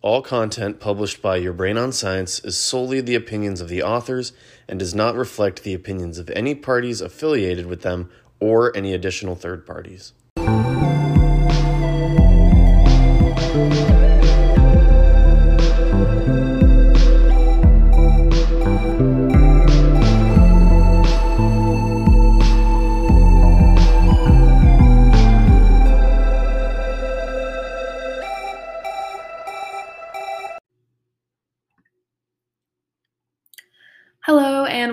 All content published by Your Brain on Science is solely the opinions of the authors and does not reflect the opinions of any parties affiliated with them or any additional third parties.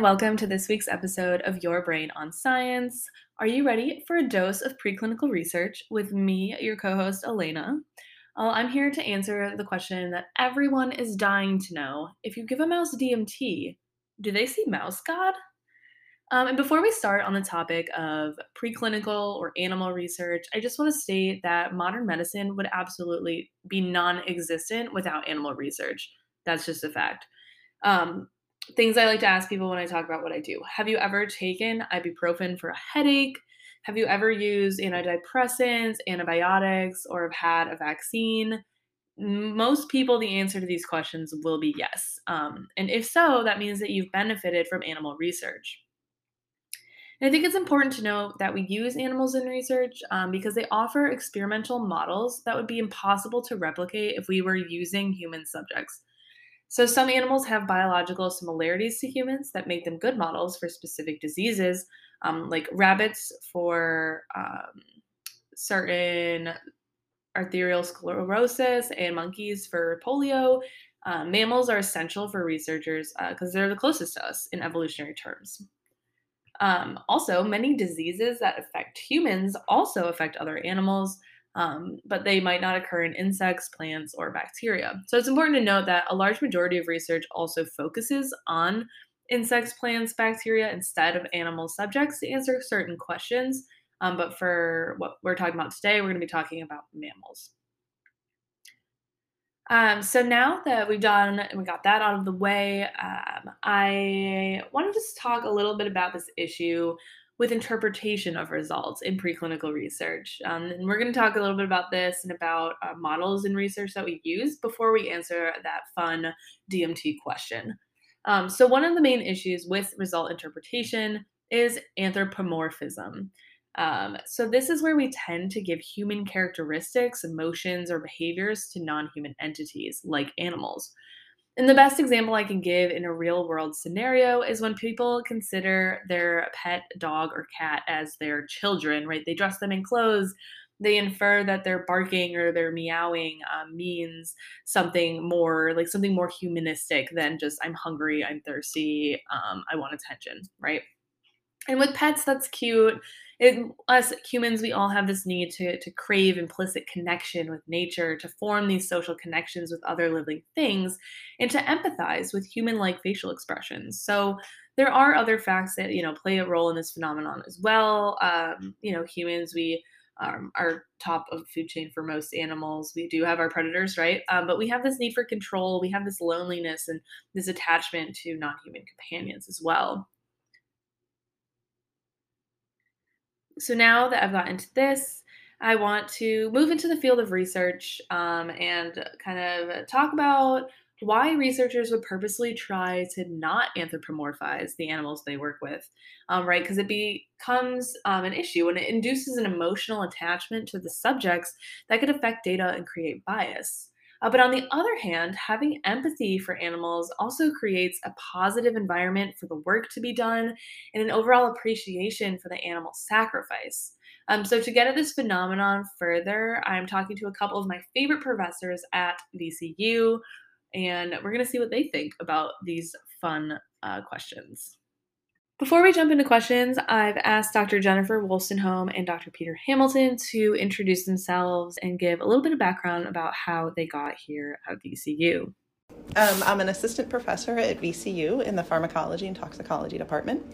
Welcome to this week's episode of Your Brain on Science. Are you ready for a dose of preclinical research with me, your co host, Alaina? Well, I'm here to answer the question that everyone is dying to know. If you give a mouse DMT, do they see mouse God? Um, and before we start on the topic of preclinical or animal research, I just want to state that modern medicine would absolutely be non existent without animal research. That's just a fact. Um, things I like to ask people when I talk about what I do. Have you ever taken ibuprofen for a headache? Have you ever used antidepressants, antibiotics, or have had a vaccine? Most people, the answer to these questions will be yes. Um, and if so, that means that you've benefited from animal research. And I think it's important to note that we use animals in research um, because they offer experimental models that would be impossible to replicate if we were using human subjects. So, some animals have biological similarities to humans that make them good models for specific diseases, um, like rabbits for um, certain arterial sclerosis and monkeys for polio. Uh, mammals are essential for researchers because uh, they're the closest to us in evolutionary terms. Um, also, many diseases that affect humans also affect other animals um, but they might not occur in insects, plants, or bacteria. So it's important to note that a large majority of research also focuses on insects, plants, bacteria instead of animal subjects to answer certain questions. Um, but for what we're talking about today, we're going to be talking about mammals. Um, so now that we've done we got that out of the way, um, I want to just talk a little bit about this issue with interpretation of results in preclinical research. Um, and we're going to talk a little bit about this and about uh, models in research that we use before we answer that fun DMT question. Um, so, one of the main issues with result interpretation is anthropomorphism. Um, so, this is where we tend to give human characteristics, emotions, or behaviors to non human entities like animals. And the best example I can give in a real world scenario is when people consider their pet dog or cat as their children, right? They dress them in clothes. They infer that their barking or their meowing um, means something more, like something more humanistic than just I'm hungry, I'm thirsty, um, I want attention, right? And with pets, that's cute it, us humans, we all have this need to, to crave implicit connection with nature, to form these social connections with other living things, and to empathize with human like facial expressions. So there are other facts that, you know, play a role in this phenomenon as well. Um, you know, humans, we um, are top of food chain for most animals. We do have our predators, right? Um, but we have this need for control. We have this loneliness and this attachment to non human companions as well. So now that I've got into this, I want to move into the field of research um, and kind of talk about why researchers would purposely try to not anthropomorphize the animals they work with, um, right? Because it becomes um, an issue when it induces an emotional attachment to the subjects that could affect data and create bias. Uh, but on the other hand, having empathy for animals also creates a positive environment for the work to be done and an overall appreciation for the animal sacrifice. Um, so, to get at this phenomenon further, I'm talking to a couple of my favorite professors at VCU, and we're going to see what they think about these fun uh, questions. Before we jump into questions, I've asked Dr. Jennifer Wolstenholme and Dr. Peter Hamilton to introduce themselves and give a little bit of background about how they got here at VCU. Um, I'm an assistant professor at VCU in the pharmacology and toxicology department,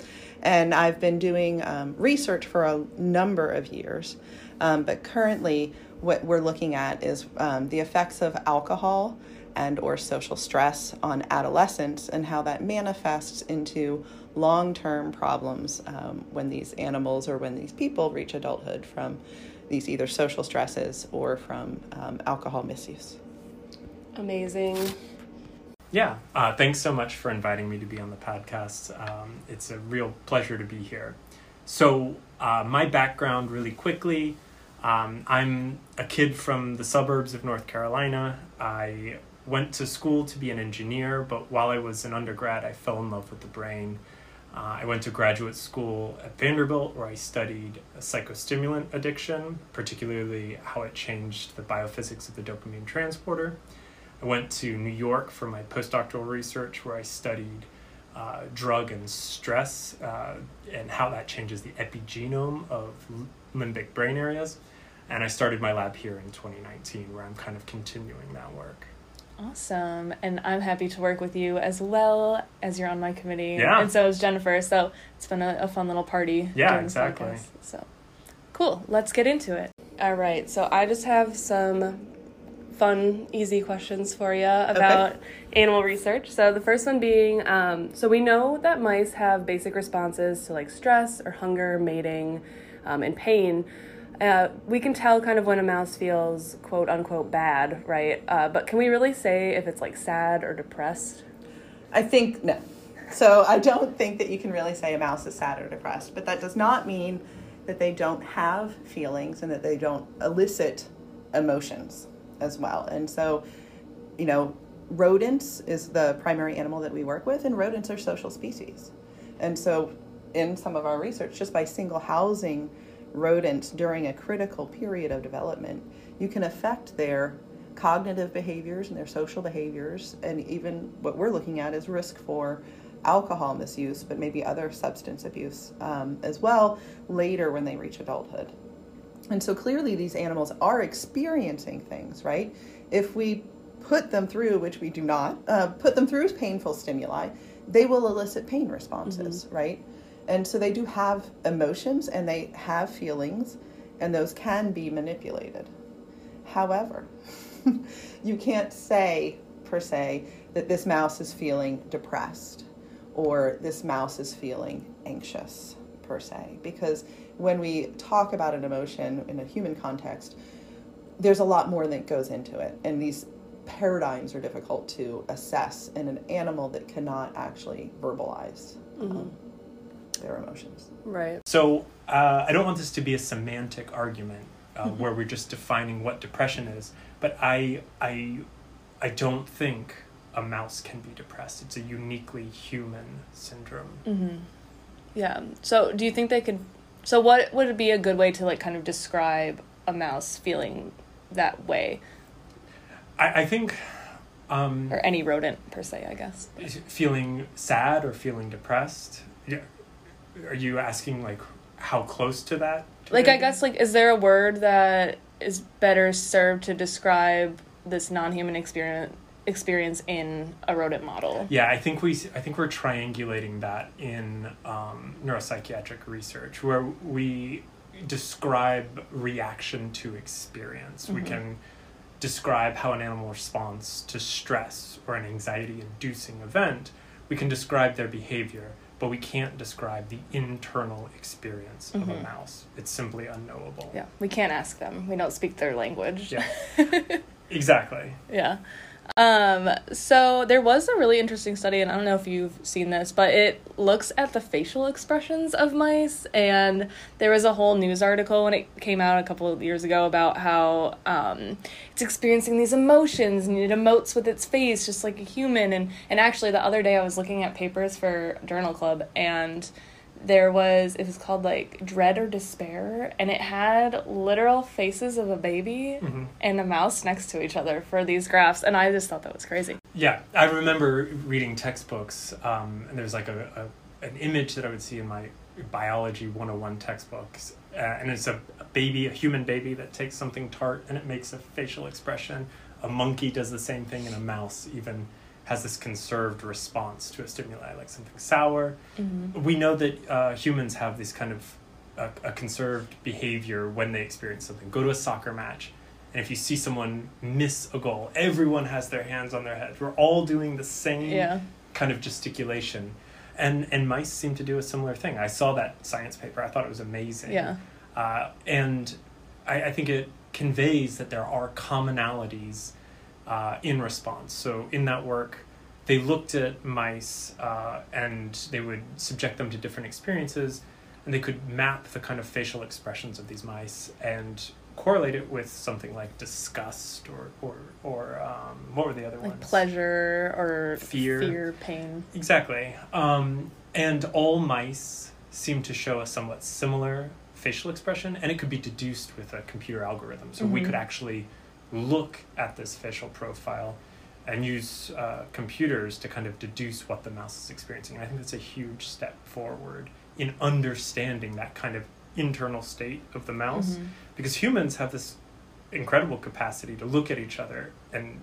and I've been doing um, research for a number of years. Um, but currently, what we're looking at is um, the effects of alcohol and or social stress on adolescents and how that manifests into long-term problems um, when these animals or when these people reach adulthood from these either social stresses or from um, alcohol misuse. Amazing. Yeah, uh, thanks so much for inviting me to be on the podcast. Um, it's a real pleasure to be here. So, uh, my background, really quickly um, I'm a kid from the suburbs of North Carolina. I went to school to be an engineer, but while I was an undergrad, I fell in love with the brain. Uh, I went to graduate school at Vanderbilt where I studied psychostimulant addiction, particularly how it changed the biophysics of the dopamine transporter. I went to New York for my postdoctoral research where I studied uh, drug and stress uh, and how that changes the epigenome of limbic brain areas. And I started my lab here in 2019 where I'm kind of continuing that work. Awesome. And I'm happy to work with you as well as you're on my committee. Yeah. And so is Jennifer. So it's been a, a fun little party. Yeah, exactly. So cool. Let's get into it. All right. So I just have some fun, easy questions for you about okay. animal research. So the first one being, um, so we know that mice have basic responses to like stress or hunger, mating, um, and pain. Uh, we can tell kind of when a mouse feels quote unquote bad, right? Uh, but can we really say if it's like sad or depressed? I think no. So I don't think that you can really say a mouse is sad or depressed, but that does not mean that they don't have feelings and that they don't elicit emotions as well. And so, you know, rodents is the primary animal that we work with, and rodents are social species. And so, in some of our research, just by single housing rodents during a critical period of development, you can affect their cognitive behaviors and their social behaviors, and even what we're looking at is risk for alcohol misuse, but maybe other substance abuse um, as well later when they reach adulthood. And so clearly, these animals are experiencing things, right? If we put them through, which we do not, uh, put them through painful stimuli, they will elicit pain responses, mm-hmm. right? And so they do have emotions and they have feelings, and those can be manipulated. However, you can't say, per se, that this mouse is feeling depressed or this mouse is feeling anxious, per se, because when we talk about an emotion in a human context, there's a lot more that goes into it. And these paradigms are difficult to assess in an animal that cannot actually verbalize mm-hmm. um, their emotions. Right. So uh, I don't want this to be a semantic argument uh, mm-hmm. where we're just defining what depression is, but I, I, I don't think a mouse can be depressed. It's a uniquely human syndrome. Mm-hmm. Yeah. So do you think they could so what would be a good way to like kind of describe a mouse feeling that way? I, I think um, or any rodent per se, I guess. Feeling sad or feeling depressed? Yeah. Are you asking like how close to that? Like I guess like is there a word that is better served to describe this non-human experience experience in a rodent model. Yeah, I think we I think we're triangulating that in um, neuropsychiatric research where we describe reaction to experience. Mm-hmm. We can describe how an animal responds to stress or an anxiety inducing event. We can describe their behavior, but we can't describe the internal experience mm-hmm. of a mm-hmm. mouse. It's simply unknowable. Yeah, we can't ask them. We don't speak their language. Yeah. exactly. Yeah. Um, so there was a really interesting study, and I don't know if you've seen this, but it looks at the facial expressions of mice. And there was a whole news article when it came out a couple of years ago about how um, it's experiencing these emotions and it emotes with its face just like a human. And and actually, the other day I was looking at papers for Journal Club, and there was it was called like dread or despair and it had literal faces of a baby mm-hmm. and a mouse next to each other for these graphs and i just thought that was crazy yeah i remember reading textbooks um, and there's like a, a, an image that i would see in my biology 101 textbooks uh, and it's a, a baby a human baby that takes something tart and it makes a facial expression a monkey does the same thing and a mouse even has this conserved response to a stimuli, like something sour. Mm-hmm. We know that uh, humans have this kind of a, a, conserved behavior when they experience something. Go to a soccer match, and if you see someone miss a goal, everyone has their hands on their heads. We're all doing the same yeah. kind of gesticulation. And, and mice seem to do a similar thing. I saw that science paper. I thought it was amazing. Yeah. Uh, and I, I think it conveys that there are commonalities uh, in response. So in that work, they looked at mice uh, and they would subject them to different experiences, and they could map the kind of facial expressions of these mice and correlate it with something like disgust or or or um, what were the other Like ones? pleasure or Fear. fear, pain. Exactly. Um, and all mice seem to show a somewhat similar facial expression, and it could be deduced with a computer algorithm. So we Mhm. could actually look at this facial profile and use uh, computers to kind of deduce what the mouse is experiencing. And I think that's a huge step forward in understanding that kind of internal state of the mouse Mhm. because humans have this incredible capacity to look at each other and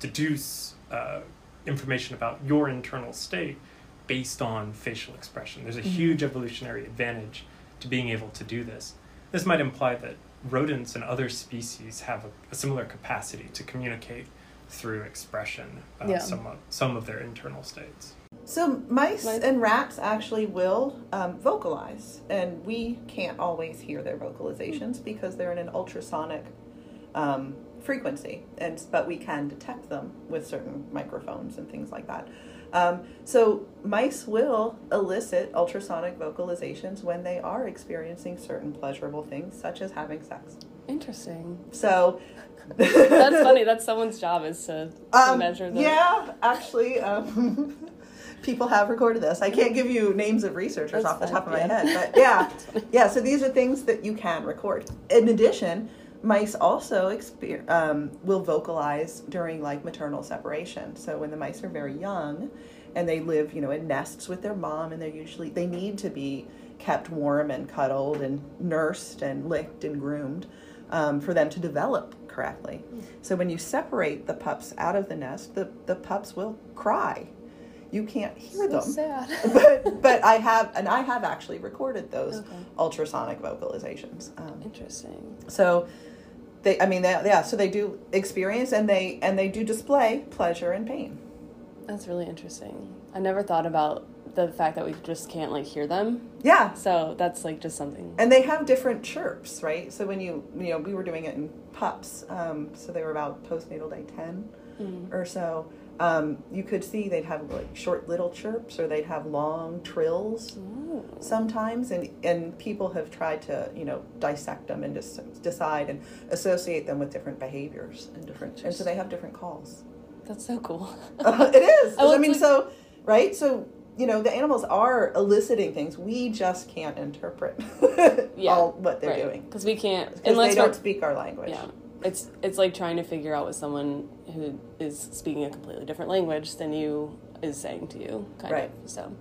deduce uh, information about your internal state based on facial expression. There's a Mhm. huge evolutionary advantage to being able to do this. This might imply that rodents and other species have a, a similar capacity to communicate through expression uh, Yeah. some, of, some of their internal states. So mice Mice- and rats actually will um, vocalize, and we can't always hear their vocalizations because they're in an ultrasonic um, frequency, and but we can detect them with certain microphones and things like that. Um, so mice will elicit ultrasonic vocalizations when they are experiencing certain pleasurable things, such as having sex. Interesting. So That's funny. That's someone's job is to, to Um, measure the. Yeah, actually, um, people have recorded this. I can't give you names of researchers That's off the top of my yeah. head, but yeah, yeah. So these are things that you can record. In addition, mice also exper- um, will vocalize during like maternal separation. So when the mice are very young, and they live, you know, in nests with their mom, and they're usually they need to be kept warm and cuddled and nursed and licked and groomed um, for them to develop correctly. So when you separate the pups out of the nest, the, the pups will cry. You can't hear So them. sad. but but I have and I have actually recorded those Okay. ultrasonic vocalizations. Um, Interesting. so they I mean they, yeah so they do experience and they and they do display pleasure and pain. That's really interesting. I never thought about the fact that we just can't like hear them. Yeah. So that's like just something. And they have different chirps, right? So when you you know we were doing it in pups, um, so they were about postnatal day ten Mm. or so. Um, you could see they'd have like short little chirps, or they'd have long trills Ooh. Sometimes, and and people have tried to you know dissect them and just decide and associate them with different behaviors and different, and so they have different calls. That's so cool. Uh, it is. Oh, I mean, like- so right, so. You know, the animals are eliciting things. We just can't interpret all what they're doing Because we can't unless they don't speak our language. Yeah. It's it's like trying to figure out what someone who is speaking a completely different language than you is saying to you, kind Right. of. So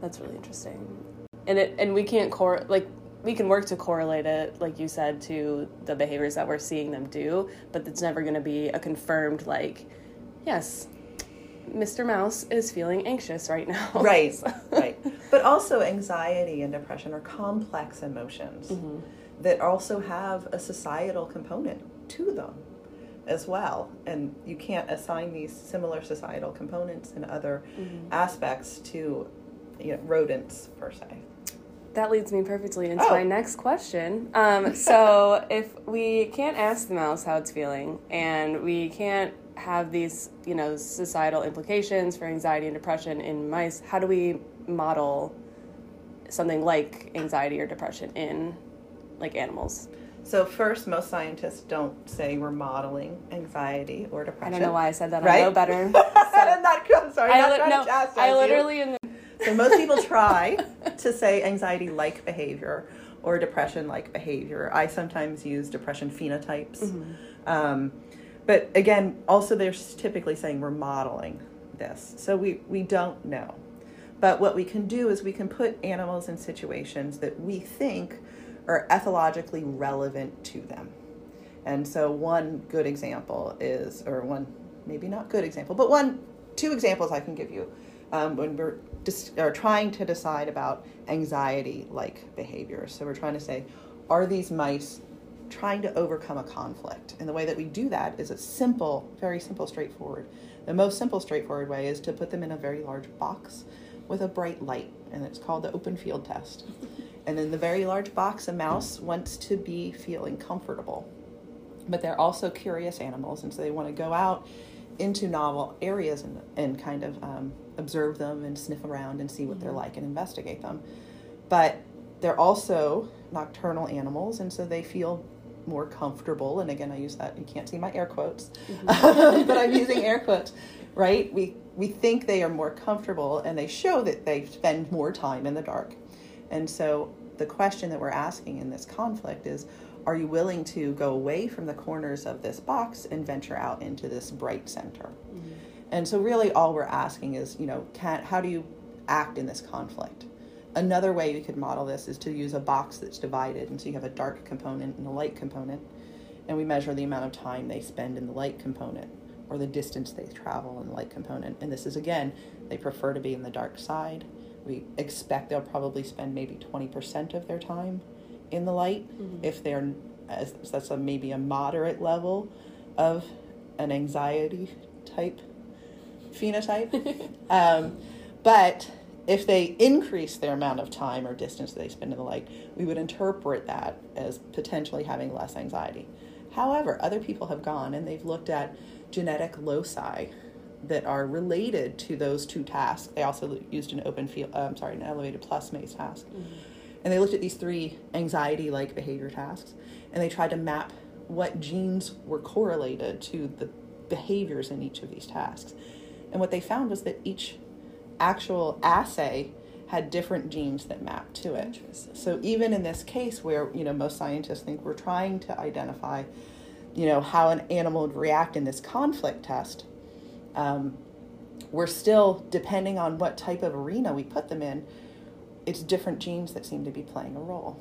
that's really interesting. And it and we can't cor like we can work to correlate it, like you said, to the behaviors that we're seeing them do, but it's never going to be a confirmed like, yes, Mr. Mouse is feeling anxious right now. Right, right. But also, anxiety and depression are complex emotions Mhm. that also have a societal component to them as well. And you can't assign these similar societal components and other Mhm. aspects to you know, rodents, per se. That leads me perfectly into Oh. my next question. Um, so, if we can't ask the mouse how it's feeling, and we can't have these, you know, societal implications for anxiety and depression in mice, how do we model something like anxiety or depression in, like animals? So, first, most scientists don't say we're modeling anxiety or depression. I don't know why I said that. Right? I know better. I'm not, I'm sorry, I, li- no, I you. literally in the So most people try to say anxiety like behavior or depression like behavior. I sometimes use depression phenotypes. Mm-hmm. Um, but again, also they're typically saying we're modeling this. So we, we don't know. But what we can do is we can put animals in situations that we think are ethologically relevant to them. And so one good example is, or one maybe not good example, but one, two examples I can give you um, when we're dis- are trying to decide about anxiety-like behaviors. So we're trying to say, are these mice trying to overcome a conflict? And the way that we do that is a simple, very simple, straightforward. The most simple, straightforward way is to put them in a very large box with a bright light, and it's called the open field test. And in the very large box, a mouse wants to be feeling comfortable. but they're also curious animals, and so they want to go out into novel areas and, and kind of um, observe them and sniff around and see what they're like and investigate them. But they're also nocturnal animals, and so they feel more comfortable. And again, I use that, you can't see my air quotes, but I'm using air quotes, right? We, we think they are more comfortable, and they show that they spend more time in the dark. And so the question that we're asking in this conflict is are you willing to go away from the corners of this box and venture out into this bright center? Mm-hmm. And so really all we're asking is, you know, can how do you act in this conflict? Another way you could model this is to use a box that's divided and so you have a dark component and a light component and we measure the amount of time they spend in the light component or the distance they travel in the light component. And this is again, they prefer to be in the dark side. We expect they'll probably spend maybe 20% of their time in the light if they're as that's a maybe a moderate level of an anxiety type phenotype. um, but if they increase their amount of time or distance they spend in the light, we would interpret that as potentially having less anxiety. However, other people have gone and they've looked at genetic loci that are related to those two tasks. They also used an open field, uh, I'm sorry, an elevated plus maze task. And they looked at these three anxiety like behavior tasks and they tried to map what genes were correlated to the behaviors in each of these tasks. And what they found was that each actual assay had different genes that mapped to it. So even in this case where, you know, most scientists think we're trying to identify, you know, how an animal would react in this conflict test, um, we're still, depending on what type of arena we put them in, it's different genes that seem to be playing a role.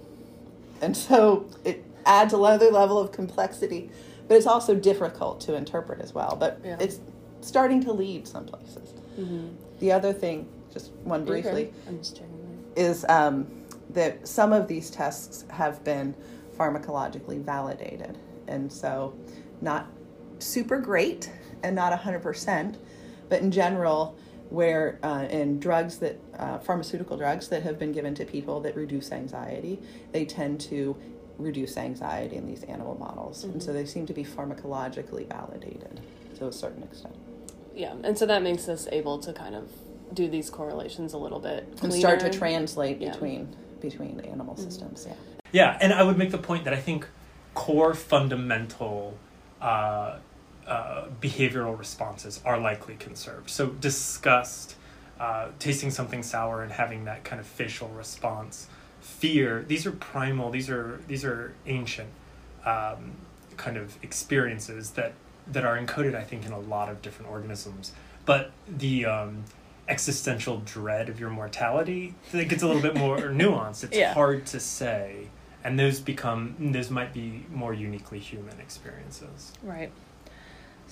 And so it adds another level of complexity, but it's also difficult to interpret as well. But Yeah. it's starting to lead some places. The other thing, just one briefly, checking. is um, that some of these tests have been pharmacologically validated. And so, not super great and not 100%, but in general, where uh, in drugs that, uh, pharmaceutical drugs that have been given to people that reduce anxiety, they tend to reduce anxiety in these animal models. And so they seem to be pharmacologically validated to a certain extent. Yeah, and so that makes us able to kind of do these correlations a little bit And start to translate Yeah. between between the animal systems, yeah. Yeah, and I would make the point that I think core fundamental uh, uh, behavioral responses are likely conserved. So disgust, uh, tasting something sour, and having that kind of facial response, fear. These are primal. These are these are ancient um, kind of experiences that that are encoded, I think, in a lot of different organisms. But the um, existential dread of your mortality that gets a little bit more nuanced. It's Yeah. hard to say, and those become those might be more uniquely human experiences. Right.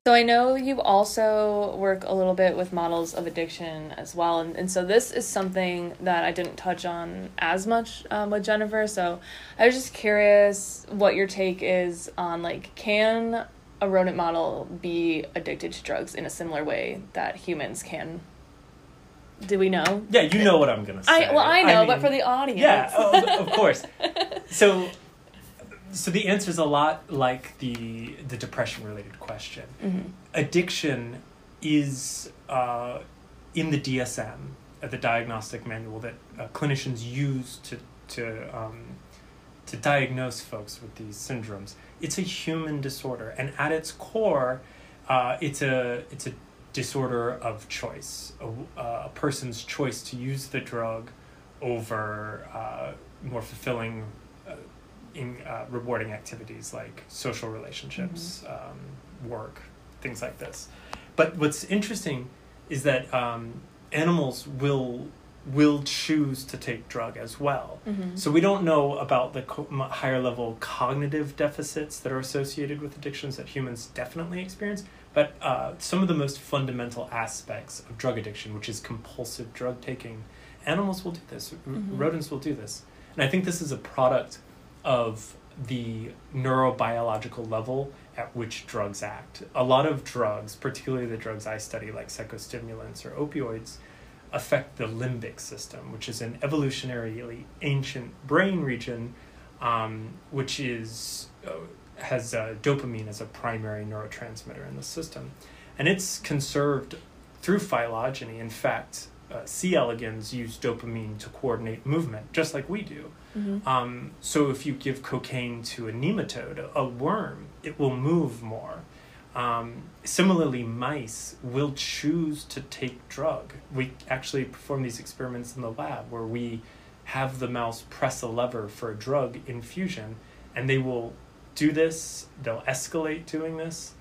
So I know you also work a little bit with models of addiction as well, and, and so this is something that I didn't touch on as much um, with Jennifer. So I was just curious what your take is on like can a rodent model be addicted to drugs in a similar way that humans can? Do we know? Yeah, you know what I'm gonna say. I well I know, but mean- for the audience, Yeah, oh, of course. So, so the answer is a lot like the the depression related question. Mhm. Addiction is uh, in the DSM, uh, the diagnostic manual that uh, clinicians use to to um, to diagnose folks with these syndromes. It's a human disorder, and at its core, uh, it's a it's a disorder of choice, a, a person's choice to use the drug over uh, more fulfilling, in uh, rewarding activities like social relationships, um, work, things like this. But what's interesting is that um, animals will will choose to take drug as well. Mhm. So we don't know about the co- higher level cognitive deficits that are associated with addictions that humans definitely experience, but uh, some of the most fundamental aspects of drug addiction, which is compulsive drug taking, animals will do this. R- Mhm. Rodents will do this, and I think this is a product of the neurobiological level at which drugs act. A lot of drugs, particularly the drugs I study, like psychostimulants or opioids, affect the limbic system, which is an evolutionarily ancient brain region, um, which is uh, has uh, dopamine as a primary neurotransmitter in the system, and it's conserved through phylogeny. In fact, uh, C. elegans use dopamine to coordinate movement, just like we do. Mm-hmm. Um, so if you give cocaine to a nematode, a worm, it will move more. Um, similarly, mice will choose to take drug. We actually perform these experiments in the lab where we have the mouse press a lever for a drug infusion, and they will do this, they'll escalate doing this,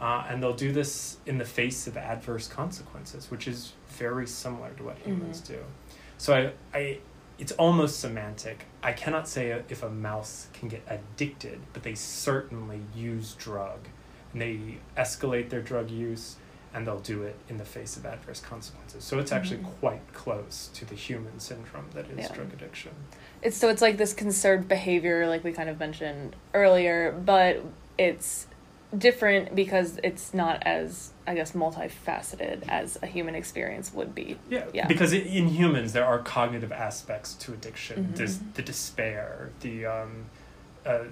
uh, and they'll do this in the face of adverse consequences, which is very similar to what humans do. So I, I, it's almost semantic. I cannot say if a mouse can get addicted, but they certainly use drug, and they escalate their drug use, and they'll do it in the face of adverse consequences. So it's actually Mhm. quite close to the human syndrome that is Yeah. drug addiction. It's so it's like this conserved behavior, like we kind of mentioned earlier, but it's different because it's not as I guess multifaceted as a human experience would be. Yeah, Yeah. because in humans there are cognitive aspects to addiction. Mhm. There's the despair, the um, uh,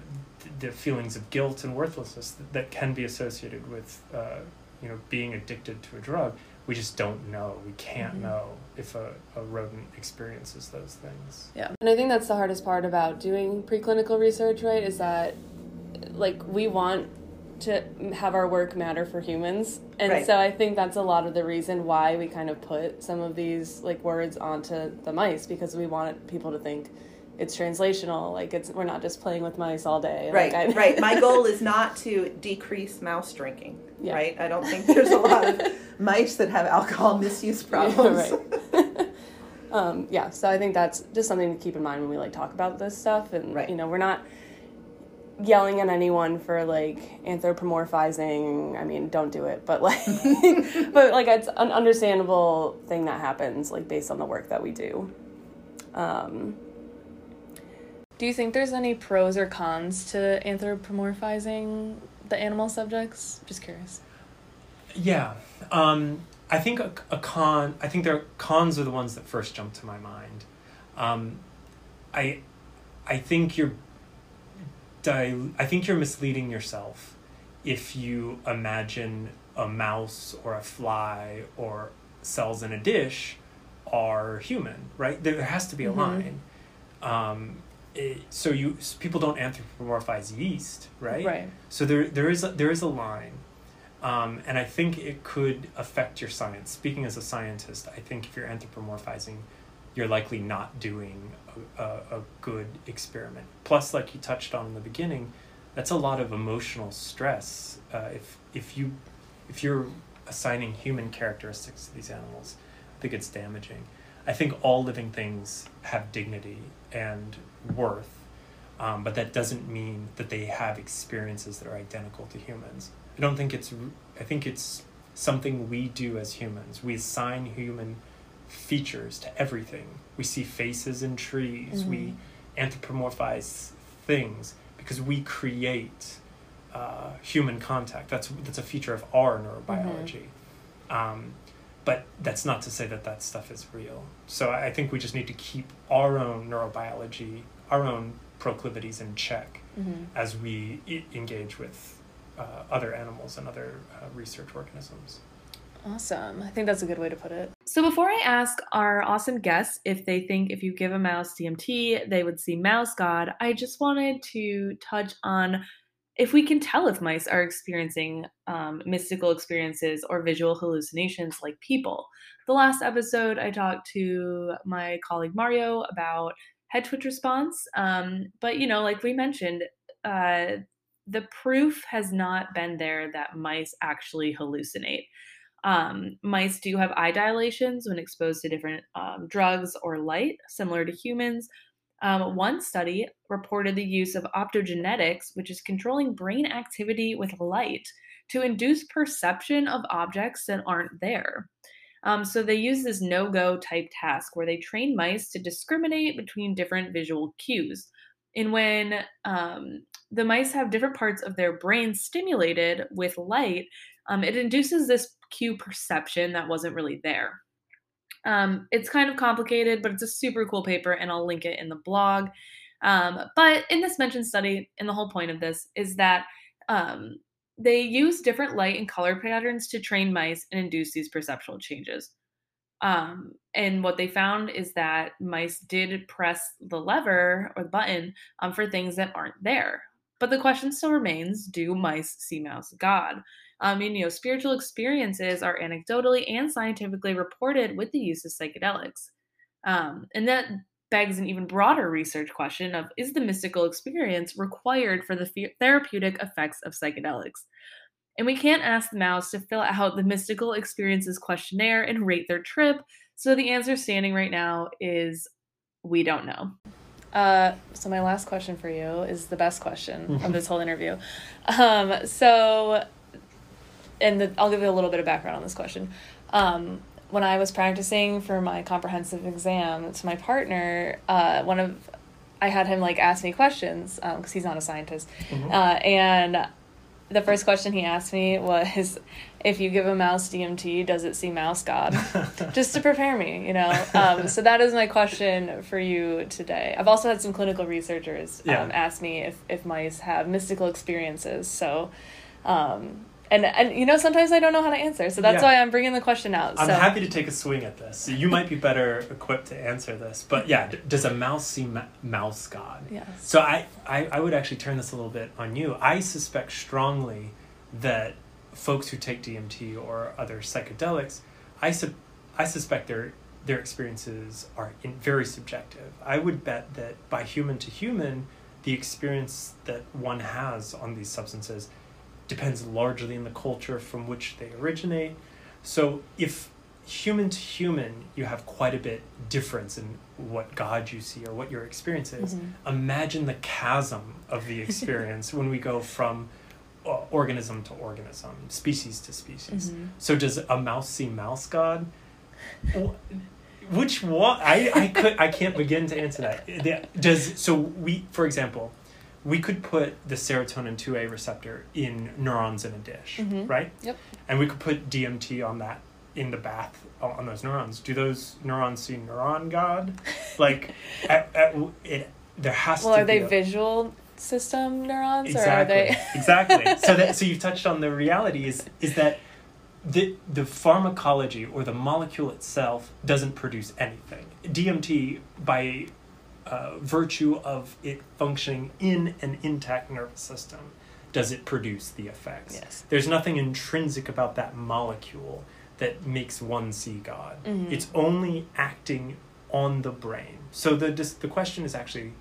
the feelings of guilt and worthlessness that, that can be associated with uh, you know being addicted to a drug. We just don't know. We can't Mhm. know if a, a rodent experiences those things. Yeah. And I think that's the hardest part about doing preclinical research, right? Is that like we want to have our work matter for humans. And Right. so I think that's a lot of the reason why we kind of put some of these like words onto the mice because we want people to think it's translational, like it's we're not just playing with mice all day. Right, Like, right. My goal is not to decrease mouse drinking. Yeah. Right. I don't think there's a lot of mice that have alcohol misuse problems. right. um, yeah, so I think that's just something to keep in mind when we like talk about this stuff, and Right. you know, we're not yelling at anyone for like anthropomorphizing. I mean, don't do it, but like, but like it's an understandable thing that happens, like based on the work that we do. Um, do you think there's any pros or cons to anthropomorphizing the animal subjects? Just curious. Yeah, um, I think a, a con. I think there cons are the ones that first jump to my mind. Um, I, I think you're. Dil- I think you're misleading yourself if you imagine a mouse or a fly or cells in a dish are human. Right? There has to be a Mhm. line. Um, it, so you s- people don't anthropomorphize yeast, right? Right. So there there is a, there is a line, um, and I think it could affect your science. Speaking as a scientist, I think if you're anthropomorphizing, you're likely not doing a, a, good experiment. Plus, like you touched on in the beginning, that's a lot of emotional stress. Uh, if if you if you're assigning human characteristics to these animals, I think it's damaging. I think all living things have dignity and worth um, but that doesn't mean that they have experiences that are identical to humans. I don't think it's. I think it's something we do as humans. We assign human features to everything. We see faces in trees. We anthropomorphize things because we create uh, human contact. That's that's a feature of our neurobiology. Um, but that's not to say that that stuff is real. So I I think we just need to keep our own neurobiology, our own proclivities in check Mm-hmm. as we I- engage with uh, other animals and other uh, research organisms. Awesome. I think that's a good way to put it. So before I ask our awesome guests if they think if you give a mouse DMT, they would see mouse god, I just wanted to touch on if we can tell if mice are experiencing um, mystical experiences or visual hallucinations like people. The last episode, I talked to my colleague Mario about head twitch response, um, but you know, like we mentioned, uh, the proof has not been there that mice actually hallucinate. Um, mice do have eye dilations when exposed to different um, drugs or light, similar to humans. Um, one study reported the use of optogenetics, which is controlling brain activity with light, to induce perception of objects that aren't there. Um, so they use this no go type task where they train mice to discriminate between different visual cues. And when um, the mice have different parts of their brain stimulated with light, um, it induces this cue perception that wasn't really there. Um, it's kind of complicated, but it's a super cool paper, and I'll link it in the blog. Um, but in this mentioned study, and the whole point of this is that um, they use different light and color patterns to train mice and induce these perceptual changes. Um, and what they found is that mice did press the lever or the button um, for things that aren't there. But the question still remains do mice see mouse God? I mean, you know, spiritual experiences are anecdotally and scientifically reported with the use of psychedelics. Um, and that begs an even broader research question of is the mystical experience required for the therapeutic effects of psychedelics? And we can't ask the mouse to fill out the mystical experiences questionnaire and rate their trip. So the answer standing right now is we don't know. Uh, so my last question for you is the best question of this whole interview. Um, so, and the, I'll give you a little bit of background on this question. Um, when I was practicing for my comprehensive exam to my partner, uh, one of I had him like ask me questions because um, he's not a scientist, mm-hmm. uh, and the first question he asked me was if you give a mouse DMT, does it see mouse God? Just to prepare me, you know. Um, so that is my question for you today. I've also had some clinical researchers um, yeah. ask me if, if mice have mystical experiences. So um, and and you know sometimes I don't know how to answer, so that's yeah. why I'm bringing the question out. I'm happy to take a swing at this. You might be better equipped to answer this, but yeah, d- does a mouse see ma- mouse God? Yes. So I, I I would actually turn this a little bit on you. I suspect strongly that folks who take DMT or other psychedelics, I su- I suspect their their experiences are in, very subjective. I would bet that by human to human, the experience that one has on these substances depends largely on the culture from which they originate. So if human to human you have quite a bit difference in what god you see or what your experience is mm-hmm. imagine the chasm of the experience when we go from organism to organism species to species mm-hmm. so does a mouse see mouse god which one i i could i can't begin to answer that does so we for example we could put the serotonin 2A receptor in neurons in a dish, mm-hmm. right? Yep. And we could put DMT on that in the bath on those neurons. Do those neurons see neuron God? Like, at, at, it, there has well, to. Well, are they a, visual system neurons, exactly, or are they? exactly. So that so you've touched on the reality is is that the the pharmacology or the molecule itself doesn't produce anything. DMT by uh, virtue of it functioning in an intact nervous system does it produce the effects. Yes. There's nothing intrinsic about that molecule that makes one see God. Mm-hmm. It's only acting on the brain. So the the question is actually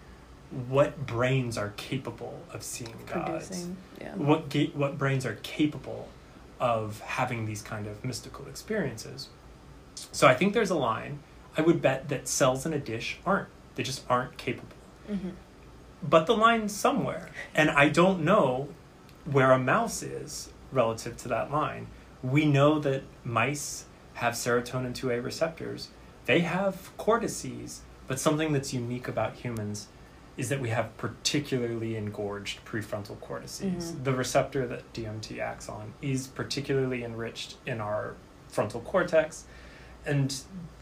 what brains are capable of seeing God? Yeah. What ga- what brains are capable of having these kind of mystical experiences? So I think there's a line. I would bet that cells in a dish aren't they just aren't capable. Mm-hmm. But the line's somewhere. And I don't know where a mouse is relative to that line. We know that mice have serotonin 2A receptors. They have cortices, but something that's unique about humans is that we have particularly engorged prefrontal cortices. Mm-hmm. The receptor that DMT acts on is particularly enriched in our frontal cortex. And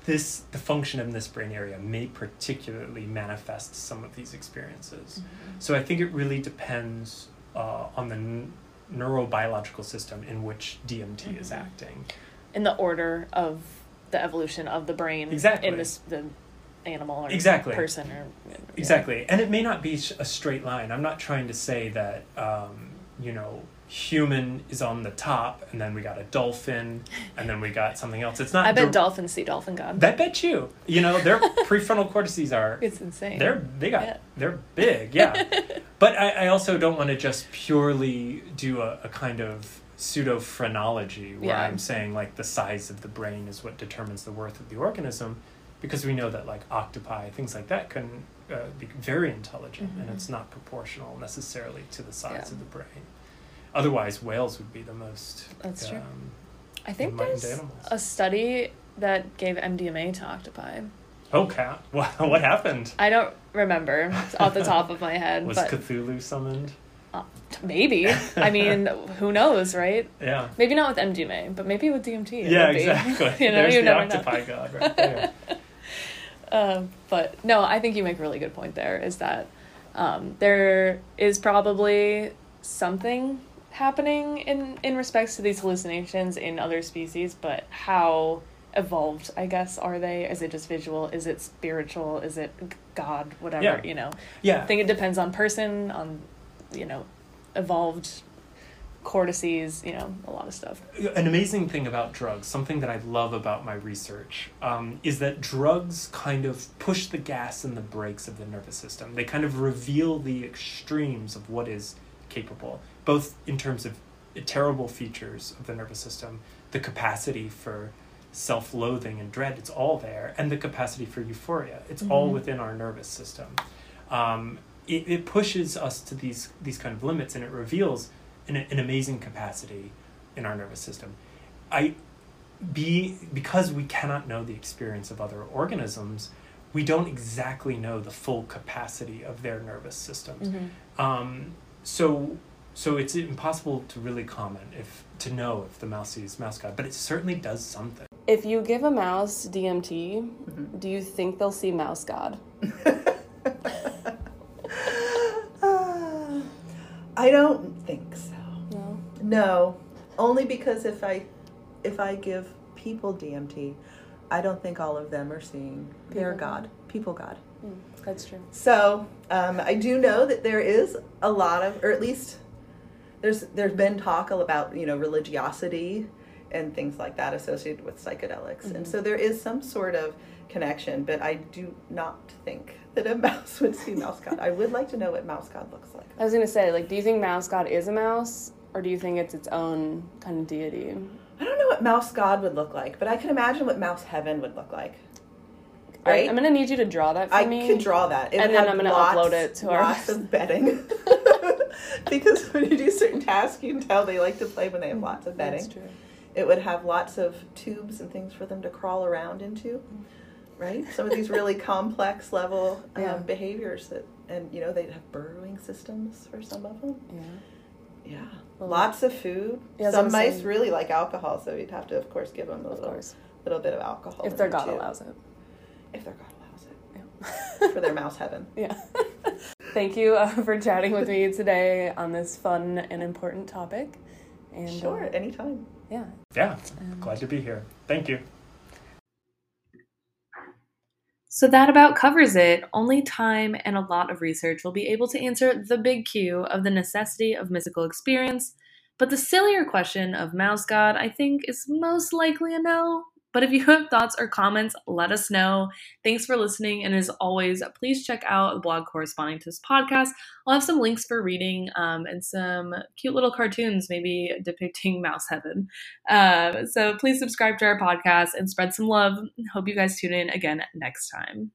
this the function of this brain area may particularly manifest some of these experiences. Mm-hmm. So I think it really depends uh, on the n- neurobiological system in which DMT mm-hmm. is acting. In the order of the evolution of the brain exactly. in this the animal or exactly. person or yeah. exactly and it may not be a straight line i'm not trying to say that um, you know human is on the top, and then we got a dolphin, and then we got something else. It's not. I bet dolphins see dolphin god. I bet you. You know, their prefrontal cortices are. It's insane. They're they got yeah. they're big, yeah. but I, I also don't want to just purely do a, a kind of pseudo phrenology where yeah. I'm saying like the size of the brain is what determines the worth of the organism, because we know that like octopi, things like that, can uh, be very intelligent, mm-hmm. and it's not proportional necessarily to the size yeah. of the brain. Otherwise, whales would be the most. That's um, true. I think there's animals. a study that gave MDMA to octopi. Oh, cat! What, what happened? I don't remember off the top of my head. Was but, Cthulhu summoned? Uh, maybe. I mean, who knows, right? Yeah. Maybe not with MDMA, but maybe with DMT. Yeah, exactly. you know, There's you the octopi know. god right there. Uh, but no, I think you make a really good point. There is that Um, there is probably something happening in in respects to these hallucinations in other species, but how evolved I guess are they? Is it just visual? Is it spiritual? Is it God? Whatever Yeah. you know. Yeah. I think it depends on person, on you know, evolved cortices, you know, a lot of stuff. an amazing thing about drugs, something that I love about my research, um, is that drugs kind of push the gas and the brakes of the nervous system. They kind of reveal the extremes of what is capable, both in terms of terrible features of the nervous system, the capacity for self loathing and dread, it's all there, and the capacity for euphoria. It's all within our nervous system. Um, it, it pushes us to these, these kind of limits and it reveals an, an amazing capacity in our nervous system. I be because we cannot know the experience of other organisms, we don't exactly know the full capacity of their nervous systems. Um, so so it's impossible to really comment if to know if the mouse sees mouse god, but it certainly does something. If you give a mouse DMT, do you think they'll see mouse god? I don't think so. No. Only because if I if I give people DMT, I don't think all of them are seeing their People God, people God. Mm, that's true. So um, I do know that there is a lot of, or at least there's there's been talk about you know religiosity and things like that associated with psychedelics, and so there is some sort of connection. But I do not think that a mouse would see mouse god. I would like to know what mouse god looks like. I was gonna say, like, do you think mouse god is a mouse, or do you think it's its own kind of deity? I don't know what mouse god would look like, but I can imagine what mouse heaven would look like. I, Right? I'm gonna need you to draw that for I me. could draw that. It And then I'm gonna lots, upload it to our lots of bedding. because when you do certain tasks, you can tell they like to play when they have lots of bedding. That's true. It would have lots of tubes and things for them to crawl around into, right? Some of these really complex level um, Yeah. behaviors that, and you know, they'd have burrowing systems for some of them. Yeah. Yeah, lots of food. Yeah, some mice saying. really like alcohol, so you'd have to, of course, give them a little, little bit of alcohol. If their god too. allows it. If their god allows it Yeah. for their mouse heaven. Yeah. Thank you uh, for chatting with me today on this fun and important topic. And Sure, uh, anytime. yeah. Yeah, glad to be here. Thank you. So that about covers it. Only time and a lot of research will be able to answer the big Q of the necessity of mystical experience. But the sillier question of Mouse God, I think, is most likely a no. But if you have thoughts or comments, let us know. Thanks for listening. And as always, please check out the blog corresponding to this podcast. I'll have some links for reading um, and some cute little cartoons, maybe depicting Mouse Heaven. Uh, so please subscribe to our podcast and spread some love. Hope you guys tune in again next time.